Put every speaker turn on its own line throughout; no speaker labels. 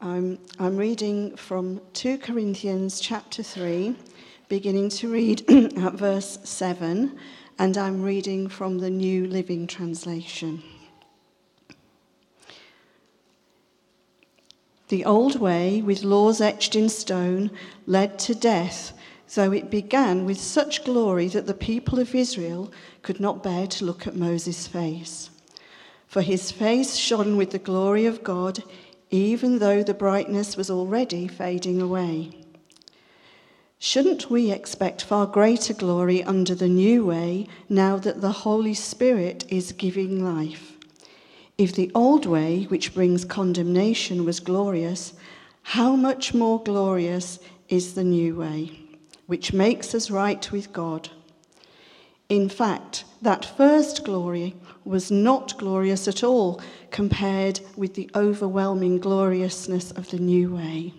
I'm, I'm reading from 2 Corinthians chapter 3, beginning to read at verse 7, and I'm reading from the New Living Translation. The old way, with laws etched in stone, led to death, though it began with such glory that the people of Israel could not bear to look at Moses' face. For his face shone with the glory of God even though the brightness was already fading away. Shouldn't we expect far greater glory under the new way now that the Holy Spirit is giving life? If the old way, which brings condemnation, was glorious, how much more glorious is the new way, which makes us right with God? In fact, that first glory was not glorious at all compared with the overwhelming gloriousness of the new way.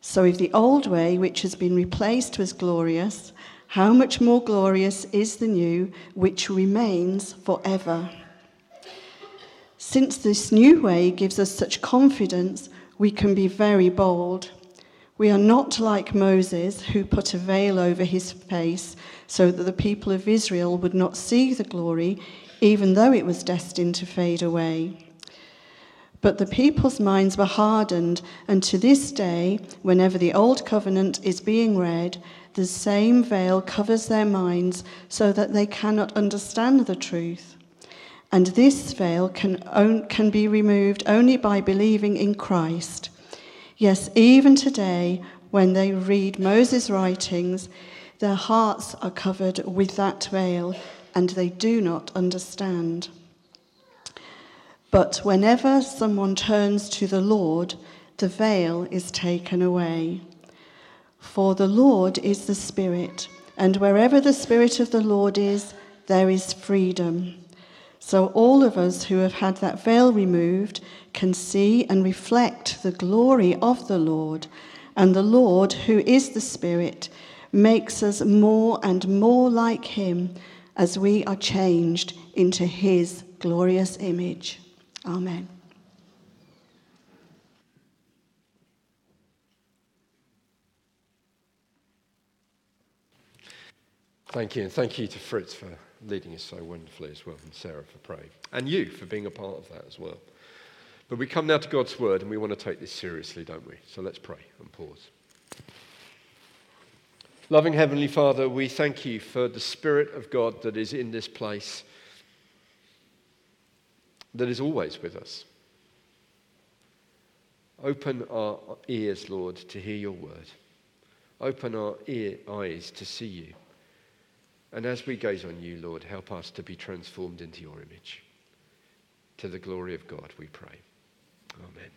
So, if the old way, which has been replaced, was glorious, how much more glorious is the new, which remains forever? Since this new way gives us such confidence, we can be very bold. We are not like Moses, who put a veil over his face so that the people of Israel would not see the glory, even though it was destined to fade away. But the people's minds were hardened, and to this day, whenever the Old Covenant is being read, the same veil covers their minds so that they cannot understand the truth. And this veil can, can be removed only by believing in Christ. Yes, even today, when they read Moses' writings, their hearts are covered with that veil and they do not understand. But whenever someone turns to the Lord, the veil is taken away. For the Lord is the Spirit, and wherever the Spirit of the Lord is, there is freedom. So all of us who have had that veil removed can see and reflect the glory of the Lord, and the Lord, who is the Spirit, makes us more and more like him as we are changed into his glorious image. Amen.
Thank you, and thank you to Fritz for leading us so wonderfully as well, and Sarah for praying, and you for being a part of that as well. But we come now to God's word, and we want to take this seriously, don't we? So let's pray and pause. Loving Heavenly Father, we thank you for the Spirit of God that is in this place, that is always with us. Open our ears, Lord, to hear your word. Open our ear, eyes to see you. And as we gaze on you, Lord, help us to be transformed into your image. To the glory of God, we pray. Amen.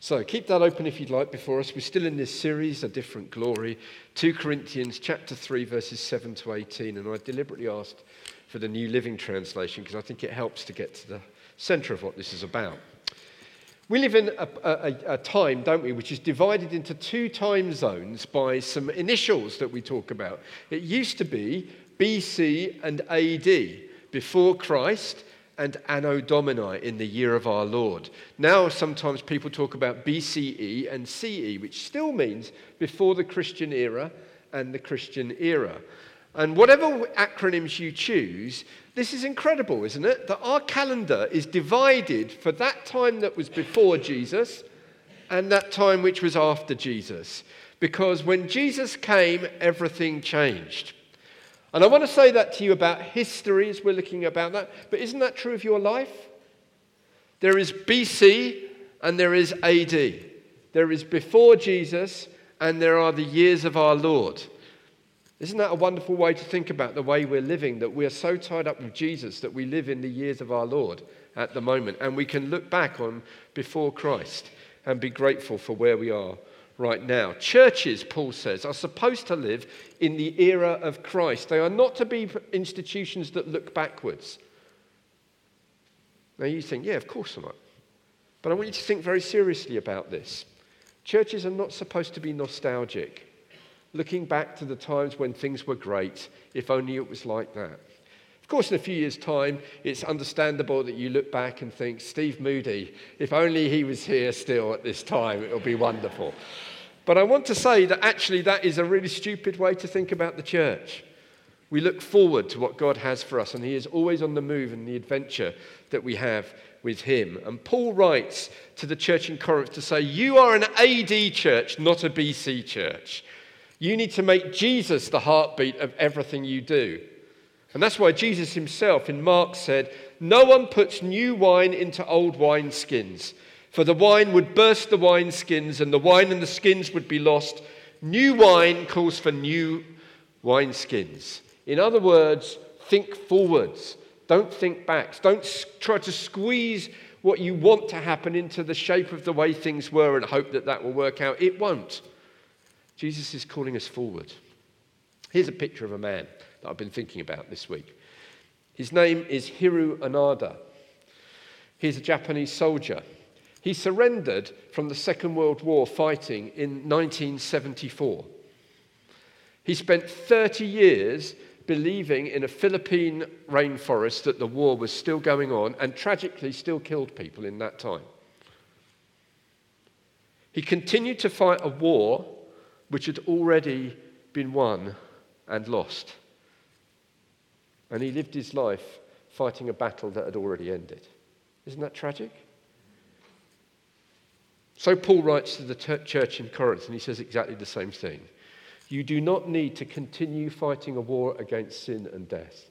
So keep that open if you'd like before us. We're still in this series, A Different Glory, 2 Corinthians chapter 3, verses 7 to 18. And I deliberately asked for the New Living Translation because I think it helps to get to the centre of what this is about. We live in a, a, a, time, don't we, which is divided into two time zones by some initials that we talk about. It used to be BC and AD, before Christ, and Anno Domini in the year of our Lord. Now, sometimes people talk about BCE and CE, which still means before the Christian era and the Christian era. And whatever acronyms you choose, this is incredible, isn't it? That our calendar is divided for that time that was before Jesus and that time which was after Jesus. Because when Jesus came, everything changed. And I want to say that to you about history as we're looking about that. But isn't that true of your life? There is BC and there is AD. There is before Jesus and there are the years of our Lord. Isn't that a wonderful way to think about the way we're living? That we are so tied up with Jesus that we live in the years of our Lord at the moment. And we can look back on before Christ and be grateful for where we are right now. Churches, Paul says, are supposed to live in the era of Christ. They are not to be institutions that look backwards. Now you think, yeah, of course not. But I want you to think very seriously about this. Churches are not supposed to be nostalgic, looking back to the times when things were great, if only it was like that. Of course, in a few years' time, it's understandable that you look back and think, Steve Moody, if only he was here still at this time, it would be wonderful. But I want to say that actually that is a really stupid way to think about the church. We look forward to what God has for us, and He is always on the move in the adventure that we have with Him. And Paul writes to the church in Corinth to say, You are an AD church, not a BC church. You need to make Jesus the heartbeat of everything you do. And that's why Jesus himself in Mark said, No one puts new wine into old wine skins, for the wine would burst the wine skins, and the wine and the skins would be lost. New wine calls for new wine skins. In other words, think forwards. Don't think backs. Don't try to squeeze what you want to happen into the shape of the way things were and hope that that will work out. It won't. Jesus is calling us forward. Here's a picture of a man that I've been thinking about this week. His name is Hiroo Onoda. He's a Japanese soldier. He surrendered from the Second World War fighting in 1974. He spent 30 years believing in a Philippine rainforest that the war was still going on and tragically still killed people in that time. He continued to fight a war which had already been won and lost. And he lived his life fighting a battle that had already ended. Isn't that tragic? So Paul writes to the church in Corinth, and he says exactly the same thing. You do not need to continue fighting a war against sin and death.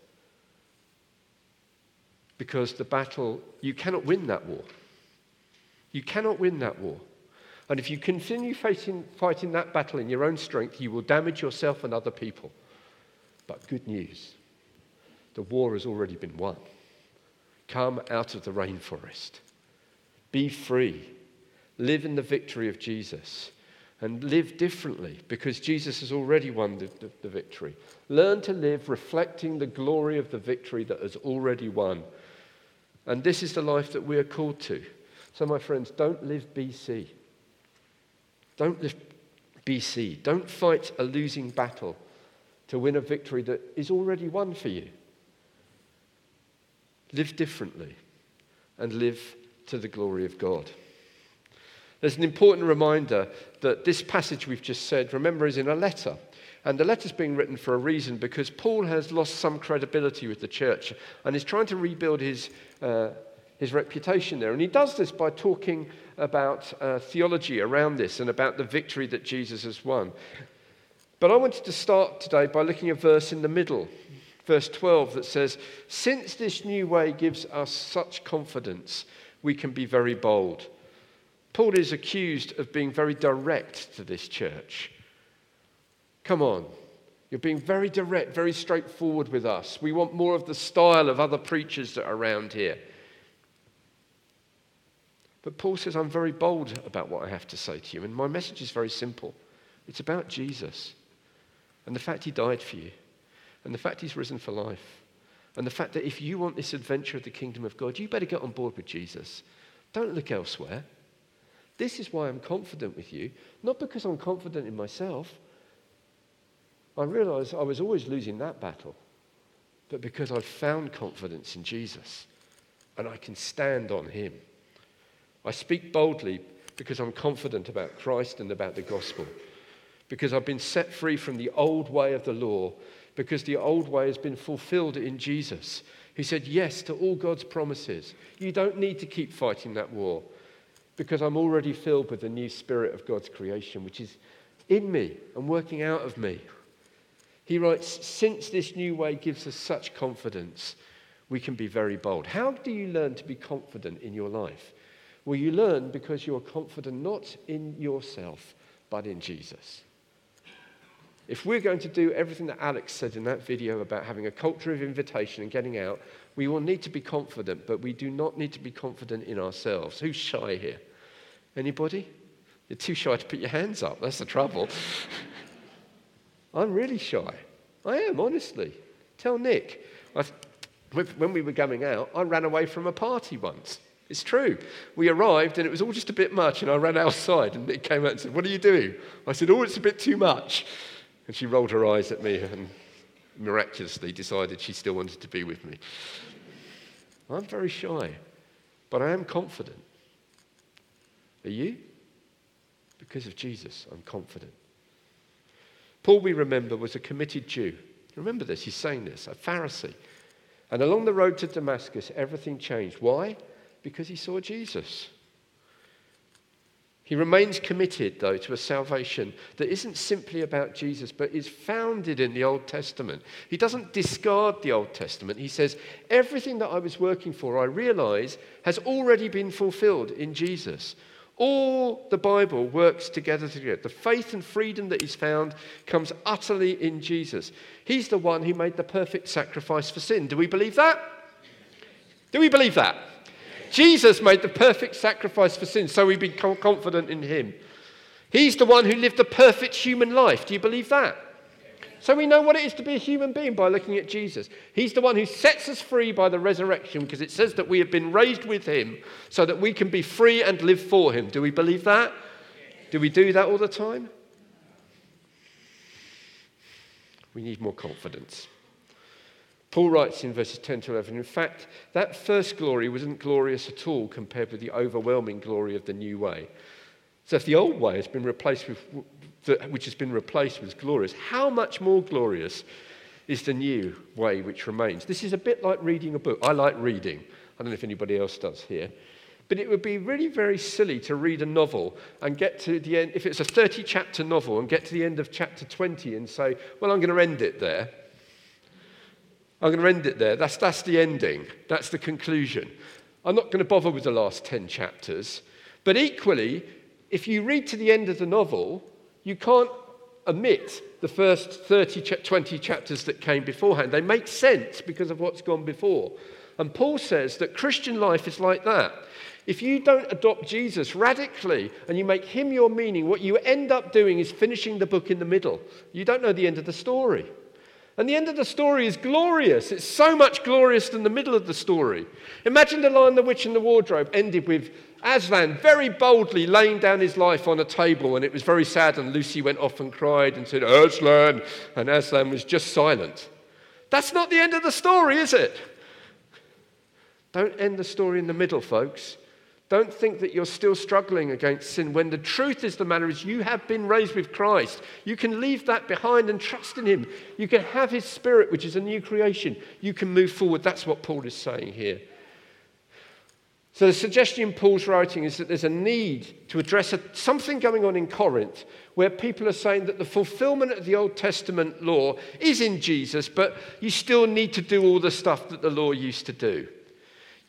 Because the battle, you cannot win that war. You cannot win that war. And if you continue fighting, fighting that battle in your own strength, you will damage yourself and other people. But good news the war has already been won. Come out of the rainforest. Be free. Live in the victory of Jesus and live differently because Jesus has already won the, the, the, victory. Learn to live reflecting the glory of the victory that has already won. And this is the life that we are called to. So, my friends, don't live BC. Don't live BC. Don't fight a losing battle to win a victory that is already won for you. Live differently and live to the glory of God. There's an important reminder that this passage we've just said, remember, is in a letter. And the letter's being written for a reason because Paul has lost some credibility with the church and is trying to rebuild his, uh, his reputation there. And he does this by talking about uh, theology around this and about the victory that Jesus has won. But I wanted to start today by looking at a verse in the middle, verse 12, that says, Since this new way gives us such confidence, we can be very bold. Paul is accused of being very direct to this church. Come on. You're being very direct, very straightforward with us. We want more of the style of other preachers that are around here. But Paul says, I'm very bold about what I have to say to you. And my message is very simple it's about Jesus and the fact he died for you and the fact he's risen for life and the fact that if you want this adventure of the kingdom of God, you better get on board with Jesus. Don't look elsewhere. This is why I'm confident with you, not because I'm confident in myself. I realized I was always losing that battle, but because I've found confidence in Jesus and I can stand on him. I speak boldly because I'm confident about Christ and about the gospel, because I've been set free from the old way of the law, because the old way has been fulfilled in Jesus. He said yes to all God's promises. You don't need to keep fighting that war because I'm already filled with the new spirit of God's creation, which is in me and working out of me. He writes, Since this new way gives us such confidence, we can be very bold. How do you learn to be confident in your life? Well, you learn because you're confident not in yourself, but in Jesus. If we're going to do everything that Alex said in that video about having a culture of invitation and getting out, we will need to be confident, but we do not need to be confident in ourselves. Who's shy here? Anybody? You're too shy to put your hands up. That's the trouble. I'm really shy. I am, honestly. Tell Nick. I, when we were going out, I ran away from a party once. It's true. We arrived and it was all just a bit much, and I ran outside, and Nick came out and said, What are you doing? I said, Oh, it's a bit too much. And she rolled her eyes at me, and miraculously decided she still wanted to be with me. I'm very shy, but I am confident. Are you? Because of Jesus, I'm confident. Paul, we remember, was a committed Jew. Remember this, he's saying this, a Pharisee. And along the road to Damascus, everything changed. Why? Because he saw Jesus. He remains committed, though, to a salvation that isn't simply about Jesus, but is founded in the Old Testament. He doesn't discard the Old Testament. He says, Everything that I was working for, I realize, has already been fulfilled in Jesus. All the Bible works together together. The faith and freedom that is found comes utterly in Jesus. He's the one who made the perfect sacrifice for sin. Do we believe that? Do we believe that? Jesus made the perfect sacrifice for sin, so we become confident in him. He's the one who lived the perfect human life. Do you believe that? So we know what it is to be a human being by looking at Jesus. He's the one who sets us free by the resurrection because it says that we have been raised with him so that we can be free and live for him. Do we believe that? Do we do that all the time? We need more confidence. Paul writes in verses 10 to 11, in fact, that first glory wasn't glorious at all compared with the overwhelming glory of the new way. So if the old way has been replaced with, which has been replaced with glorious, how much more glorious is the new way which remains? This is a bit like reading a book. I like reading. I don't know if anybody else does here. But it would be really very silly to read a novel and get to the end, if it's a 30 chapter novel, and get to the end of chapter 20 and say, well, I'm going to end it there. I'm going to end it there. That's, that's the ending, that's the conclusion. I'm not going to bother with the last 10 chapters. But equally, if you read to the end of the novel, you can't omit the first 30, 20 chapters that came beforehand. They make sense because of what's gone before. And Paul says that Christian life is like that. If you don't adopt Jesus radically and you make him your meaning, what you end up doing is finishing the book in the middle. You don't know the end of the story. And the end of the story is glorious. It's so much glorious than the middle of the story. Imagine the Lion, the Witch, and the Wardrobe ended with Aslan very boldly laying down his life on a table, and it was very sad, and Lucy went off and cried and said, Aslan, and Aslan was just silent. That's not the end of the story, is it? Don't end the story in the middle, folks. Don't think that you're still struggling against sin when the truth is the matter is you have been raised with Christ. You can leave that behind and trust in Him. You can have His Spirit, which is a new creation. You can move forward. That's what Paul is saying here. So, the suggestion in Paul's writing is that there's a need to address a, something going on in Corinth where people are saying that the fulfillment of the Old Testament law is in Jesus, but you still need to do all the stuff that the law used to do.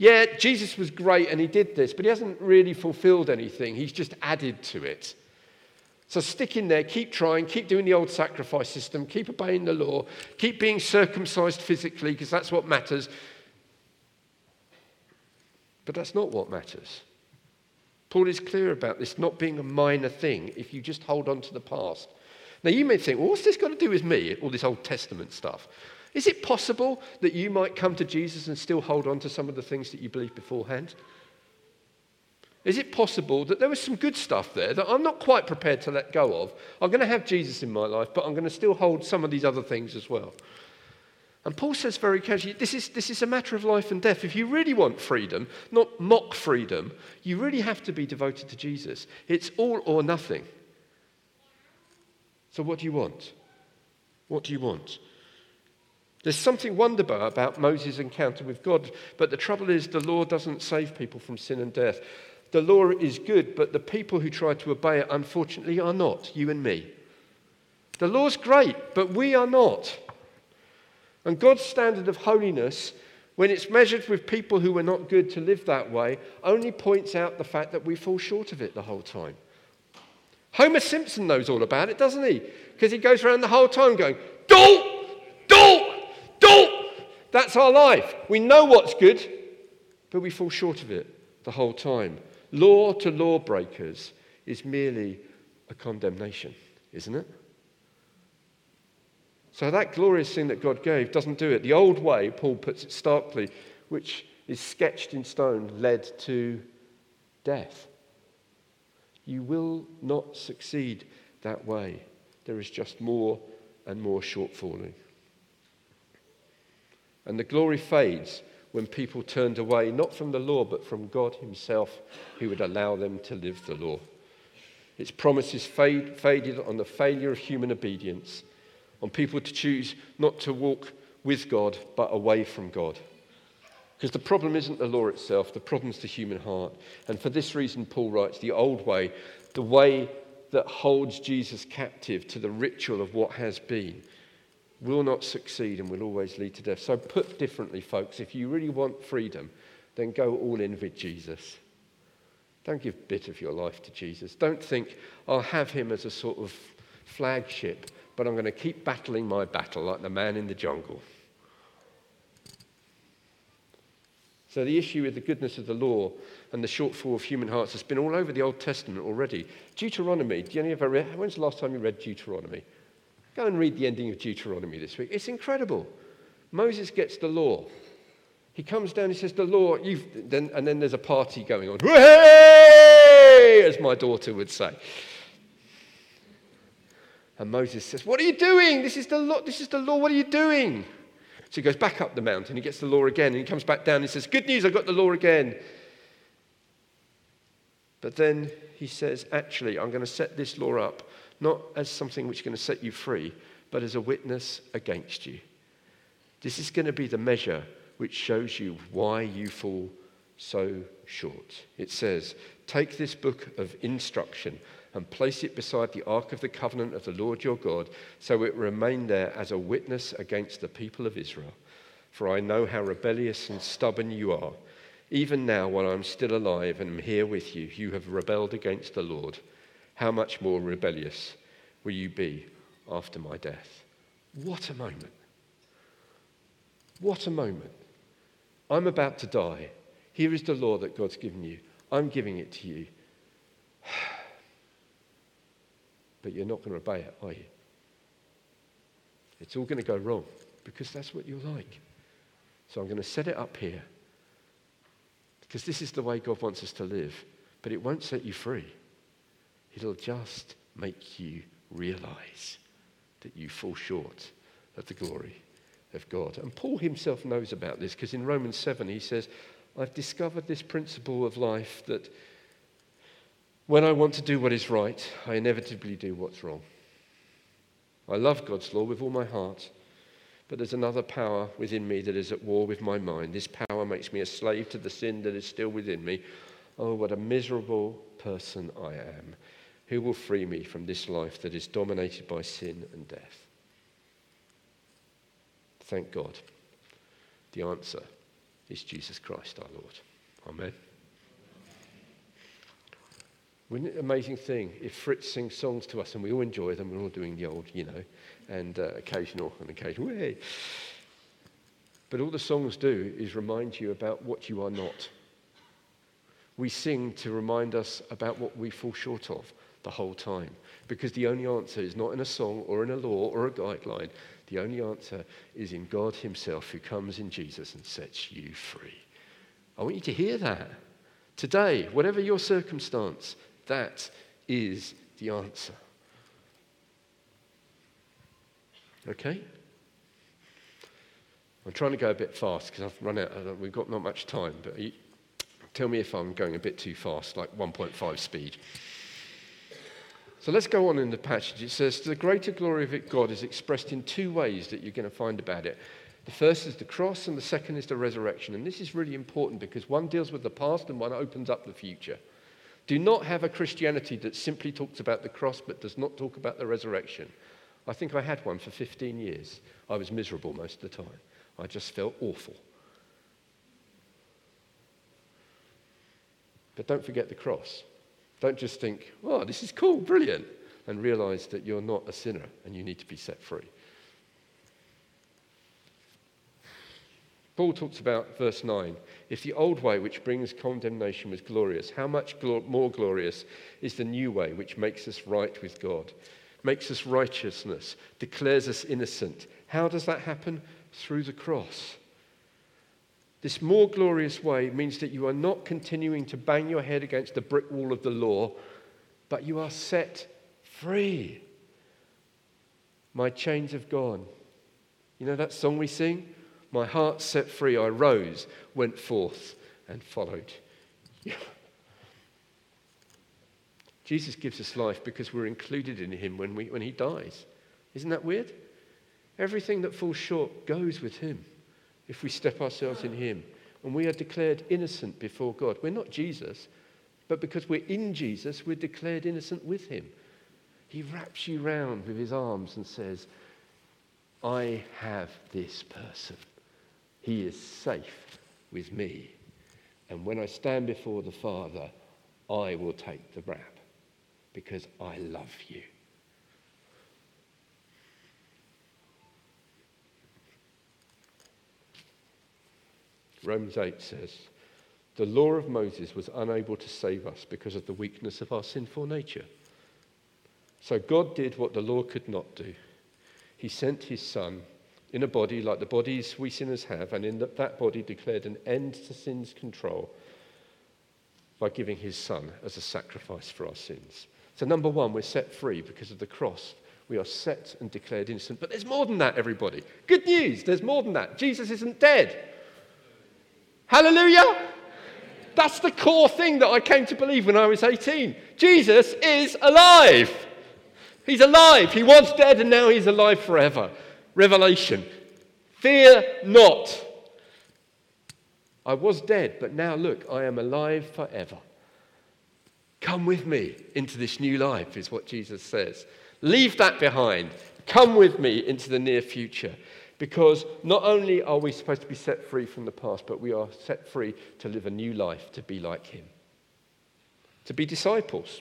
Yeah, Jesus was great and he did this, but he hasn't really fulfilled anything. He's just added to it. So stick in there, keep trying, keep doing the old sacrifice system, keep obeying the law, keep being circumcised physically, because that's what matters. But that's not what matters. Paul is clear about this not being a minor thing if you just hold on to the past. Now, you may think, well, what's this got to do with me, all this Old Testament stuff? Is it possible that you might come to Jesus and still hold on to some of the things that you believed beforehand? Is it possible that there was some good stuff there that I'm not quite prepared to let go of? I'm going to have Jesus in my life, but I'm going to still hold some of these other things as well. And Paul says very casually this is, this is a matter of life and death. If you really want freedom, not mock freedom, you really have to be devoted to Jesus. It's all or nothing. So, what do you want? What do you want? There's something wonderful about Moses' encounter with God, but the trouble is the law doesn't save people from sin and death. The law is good, but the people who try to obey it, unfortunately, are not, you and me. The law's great, but we are not. And God's standard of holiness, when it's measured with people who are not good to live that way, only points out the fact that we fall short of it the whole time. Homer Simpson knows all about it, doesn't he? Because he goes around the whole time going! Don't! That's our life. We know what's good, but we fall short of it the whole time. Law to lawbreakers is merely a condemnation, isn't it? So that glorious thing that God gave doesn't do it. The old way, Paul puts it starkly, which is sketched in stone, led to death. You will not succeed that way. There is just more and more shortfalling. And the glory fades when people turned away, not from the law, but from God Himself, who would allow them to live the law. Its promises fade, faded on the failure of human obedience, on people to choose not to walk with God, but away from God. Because the problem isn't the law itself, the problem's the human heart. And for this reason, Paul writes the old way, the way that holds Jesus captive to the ritual of what has been, will not succeed and will always lead to death. So, put differently, folks, if you really want freedom, then go all in with Jesus. Don't give bit of your life to Jesus. Don't think, I'll have him as a sort of flagship, but I'm going to keep battling my battle like the man in the jungle. So, the issue with the goodness of the law and the shortfall of human hearts has been all over the Old Testament already. Deuteronomy, do you ever read, when's the last time you read Deuteronomy? Go and read the ending of Deuteronomy this week. It's incredible. Moses gets the law. He comes down, he says, The law, you've, then, and then there's a party going on. Hey! As my daughter would say. And Moses says, What are you doing? This is the law. This is the law. What are you doing? So he goes back up the mountain. He gets the law again. And he comes back down and he says, Good news, I got the law again. But then he says, Actually, I'm going to set this law up not as something which is going to set you free, but as a witness against you. This is going to be the measure which shows you why you fall so short. It says, Take this book of instruction and place it beside the ark of the covenant of the Lord your God, so it remain there as a witness against the people of Israel. For I know how rebellious and stubborn you are. Even now, while I'm still alive and am here with you, you have rebelled against the Lord how much more rebellious will you be after my death? What a moment. What a moment. I'm about to die. Here is the law that God's given you. I'm giving it to you. But you're not going to obey it, are you? It's all going to go wrong because that's what you're like. So I'm going to set it up here because this is the way God wants us to live. But it won't set you free. It'll just make you realize that you fall short of the glory of God. And Paul himself knows about this because in Romans 7 he says, I've discovered this principle of life that when I want to do what is right, I inevitably do what's wrong. I love God's law with all my heart, but there's another power within me that is at war with my mind. This power makes me a slave to the sin that is still within me. Oh, what a miserable person I am. Who will free me from this life that is dominated by sin and death? Thank God. The answer is Jesus Christ our Lord. Amen. Wouldn't it an amazing thing if Fritz sings songs to us and we all enjoy them, we're all doing the old, you know, and uh, occasional and occasional, way. But all the songs do is remind you about what you are not. We sing to remind us about what we fall short of the whole time. Because the only answer is not in a song or in a law or a guideline. The only answer is in God Himself who comes in Jesus and sets you free. I want you to hear that. Today, whatever your circumstance, that is the answer. Okay? I'm trying to go a bit fast because I've run out, we've got not much time, but tell me if I'm going a bit too fast, like 1.5 speed. So let's go on in the passage. It says, The greater glory of God is expressed in two ways that you're going to find about it. The first is the cross, and the second is the resurrection. And this is really important because one deals with the past and one opens up the future. Do not have a Christianity that simply talks about the cross but does not talk about the resurrection. I think I had one for 15 years. I was miserable most of the time. I just felt awful. But don't forget the cross. Don't just think, oh, this is cool, brilliant, and realize that you're not a sinner and you need to be set free. Paul talks about verse 9. If the old way, which brings condemnation, was glorious, how much more glorious is the new way, which makes us right with God, makes us righteousness, declares us innocent? How does that happen? Through the cross. This more glorious way means that you are not continuing to bang your head against the brick wall of the law, but you are set free. My chains have gone. You know that song we sing? My heart set free, I rose, went forth, and followed. Jesus gives us life because we're included in him when, we, when he dies. Isn't that weird? Everything that falls short goes with him if we step ourselves in him. And we are declared innocent before God. We're not Jesus, but because we're in Jesus, we're declared innocent with him. He wraps you round with his arms and says, I have this person. He is safe with me. And when I stand before the Father, I will take the rap because I love you. Romans 8 says, The law of Moses was unable to save us because of the weakness of our sinful nature. So God did what the law could not do. He sent his Son in a body like the bodies we sinners have, and in that body declared an end to sin's control by giving his Son as a sacrifice for our sins. So, number one, we're set free because of the cross. We are set and declared innocent. But there's more than that, everybody. Good news, there's more than that. Jesus isn't dead. Hallelujah! That's the core thing that I came to believe when I was 18. Jesus is alive. He's alive. He was dead and now he's alive forever. Revelation. Fear not. I was dead, but now look, I am alive forever. Come with me into this new life, is what Jesus says. Leave that behind. Come with me into the near future. Because not only are we supposed to be set free from the past, but we are set free to live a new life, to be like Him, to be disciples,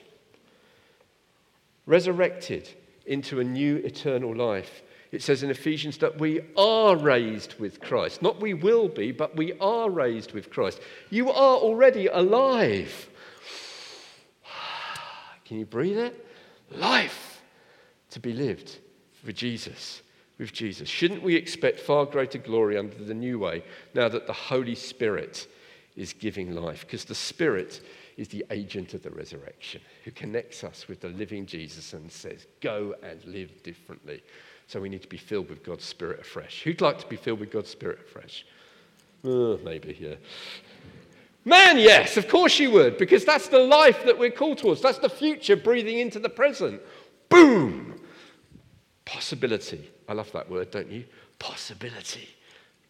resurrected into a new eternal life. It says in Ephesians that we are raised with Christ. Not we will be, but we are raised with Christ. You are already alive. Can you breathe it? Life to be lived for Jesus with Jesus. Shouldn't we expect far greater glory under the new way now that the Holy Spirit is giving life? Because the Spirit is the agent of the resurrection who connects us with the living Jesus and says, Go and live differently. So we need to be filled with God's Spirit afresh. Who'd like to be filled with God's Spirit afresh? Uh, maybe, yeah. Man, yes, of course you would, because that's the life that we're called towards. That's the future breathing into the present. Boom! Possibility. I love that word, don't you? Possibility.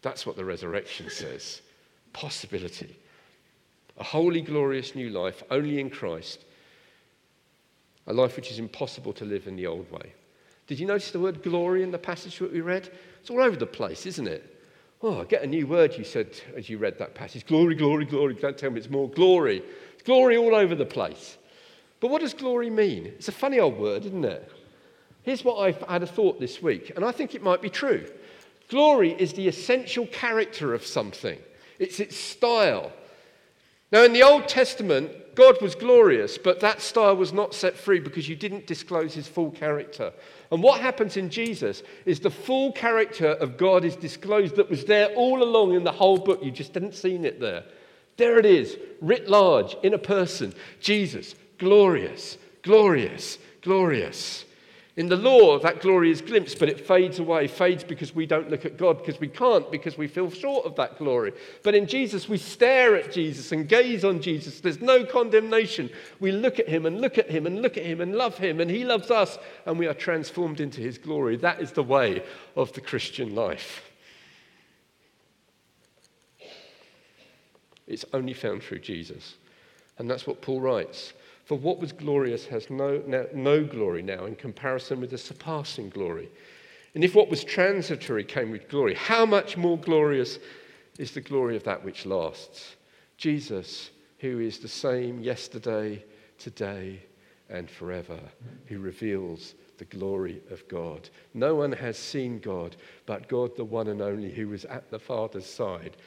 That's what the resurrection says. Possibility. A holy, glorious new life only in Christ. A life which is impossible to live in the old way. Did you notice the word glory in the passage that we read? It's all over the place, isn't it? Oh, I get a new word, you said as you read that passage. Glory, glory, glory. Don't tell me it's more glory. It's glory all over the place. But what does glory mean? It's a funny old word, isn't it? Here's what I've had a thought this week, and I think it might be true. Glory is the essential character of something, it's its style. Now, in the Old Testament, God was glorious, but that style was not set free because you didn't disclose his full character. And what happens in Jesus is the full character of God is disclosed that was there all along in the whole book. You just hadn't seen it there. There it is, writ large in a person Jesus, glorious, glorious, glorious. In the law, that glory is glimpsed, but it fades away, fades because we don't look at God, because we can't, because we feel short of that glory. But in Jesus, we stare at Jesus and gaze on Jesus. There's no condemnation. We look at him and look at him and look at him and love him, and he loves us, and we are transformed into his glory. That is the way of the Christian life. It's only found through Jesus. And that's what Paul writes. For what was glorious has no, no, glory now in comparison with the surpassing glory. And if what was transitory came with glory, how much more glorious is the glory of that which lasts? Jesus, who is the same yesterday, today, and forever, who reveals the glory of God. No one has seen God, but God, the one and only, who was at the Father's side.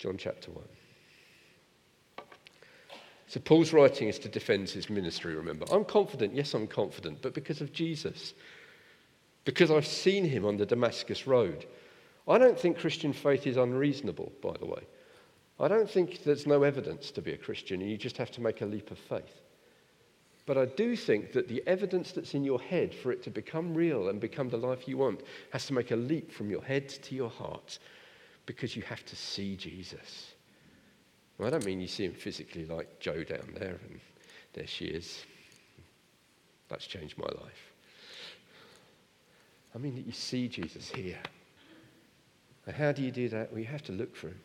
John chapter 1. So Paul's writing is to defend his ministry, remember. I'm confident, yes, I'm confident, but because of Jesus. Because I've seen him on the Damascus Road. I don't think Christian faith is unreasonable, by the way. I don't think there's no evidence to be a Christian and you just have to make a leap of faith. But I do think that the evidence that's in your head for it to become real and become the life you want has to make a leap from your head to your heart because you have to see Jesus. Well, I don't mean you see him physically like Joe down there, and there she is. That's changed my life. I mean that you see Jesus here. And how do you do that? Well, you have to look for him.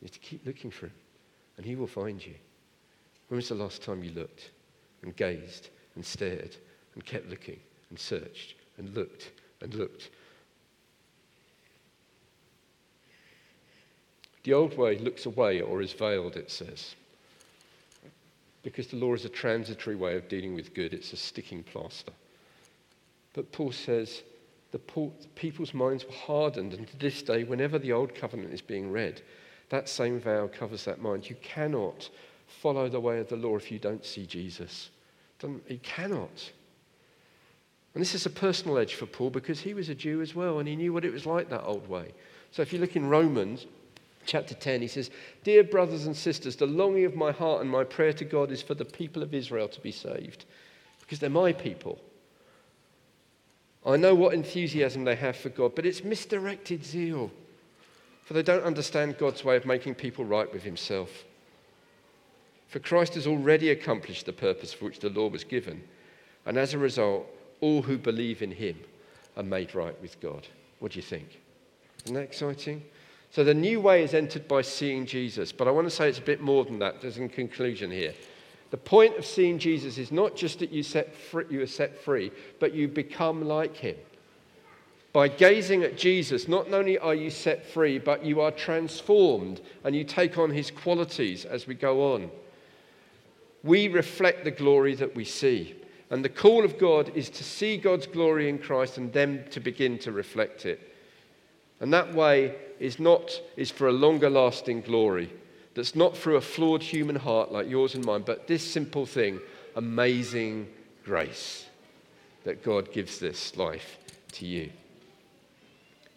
You have to keep looking for him, and he will find you. When was the last time you looked? and gazed and stared and kept looking and searched and looked and looked. The old way looks away or is veiled, it says. Because the law is a transitory way of dealing with good, it's a sticking plaster. But Paul says the people's minds were hardened, and to this day, whenever the old covenant is being read, that same veil covers that mind. You cannot follow the way of the law if you don't see Jesus. You cannot. And this is a personal edge for Paul because he was a Jew as well and he knew what it was like that old way. So if you look in Romans chapter 10, he says, Dear brothers and sisters, the longing of my heart and my prayer to God is for the people of Israel to be saved because they're my people. I know what enthusiasm they have for God, but it's misdirected zeal, for they don't understand God's way of making people right with Himself. For Christ has already accomplished the purpose for which the law was given, and as a result, all who believe in him are made right with God. What do you think? Isn't that exciting? So the new way is entered by seeing Jesus, but I want to say it's a bit more than that. There's a conclusion here. The point of seeing Jesus is not just that you, set free, you are set free, but you become like him. By gazing at Jesus, not only are you set free, but you are transformed and you take on his qualities as we go on we reflect the glory that we see. And the call of God is to see God's glory in Christ and then to begin to reflect it. And that way is not is for a longer lasting glory. That's not through a flawed human heart like yours and mine, but this simple thing, amazing grace that God gives this life to you.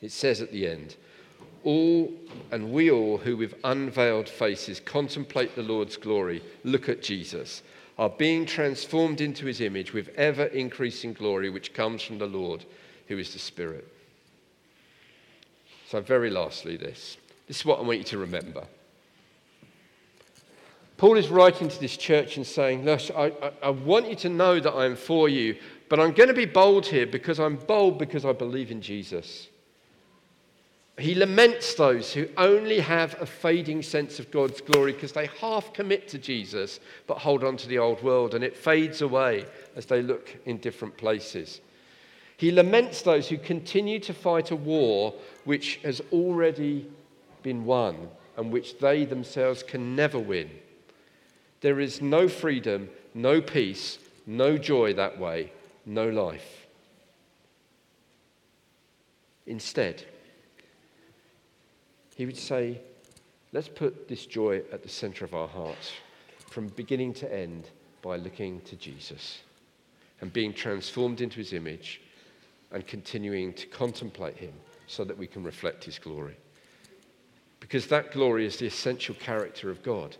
It says at the end, all and we all who with unveiled faces contemplate the Lord's glory, look at Jesus, are being transformed into his image with ever increasing glory which comes from the Lord who is the Spirit. So, very lastly, this. This is what I want you to remember. Paul is writing to this church and saying, Look, I, I, I want you to know that I am for you, but I'm going to be bold here because I'm bold because I believe in Jesus. He laments those who only have a fading sense of God's glory because they half commit to Jesus but hold on to the old world and it fades away as they look in different places. He laments those who continue to fight a war which has already been won and which they themselves can never win. There is no freedom, no peace, no joy that way, no life. Instead, he would say, let's put this joy at the center of our hearts from beginning to end by looking to Jesus and being transformed into his image and continuing to contemplate him so that we can reflect his glory. Because that glory is the essential character of God.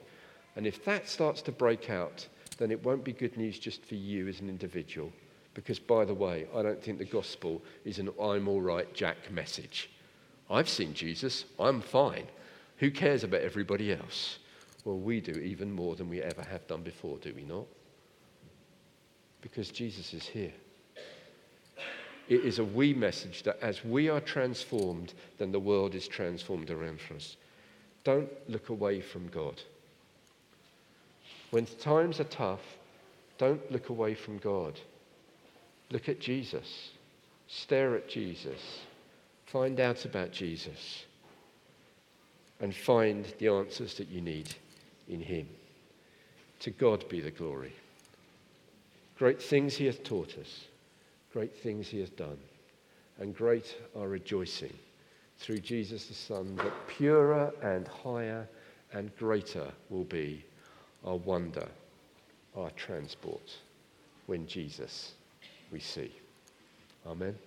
And if that starts to break out, then it won't be good news just for you as an individual. Because, by the way, I don't think the gospel is an I'm all right, Jack message. I've seen Jesus, I'm fine. Who cares about everybody else? Well, we do even more than we ever have done before, do we not? Because Jesus is here. It is a we message that as we are transformed, then the world is transformed around for us. Don't look away from God. When times are tough, don't look away from God. Look at Jesus. Stare at Jesus. Find out about Jesus and find the answers that you need in Him. To God be the glory. Great things He hath taught us, great things He has done, and great our rejoicing through Jesus the Son, that purer and higher and greater will be our wonder, our transport when Jesus we see. Amen.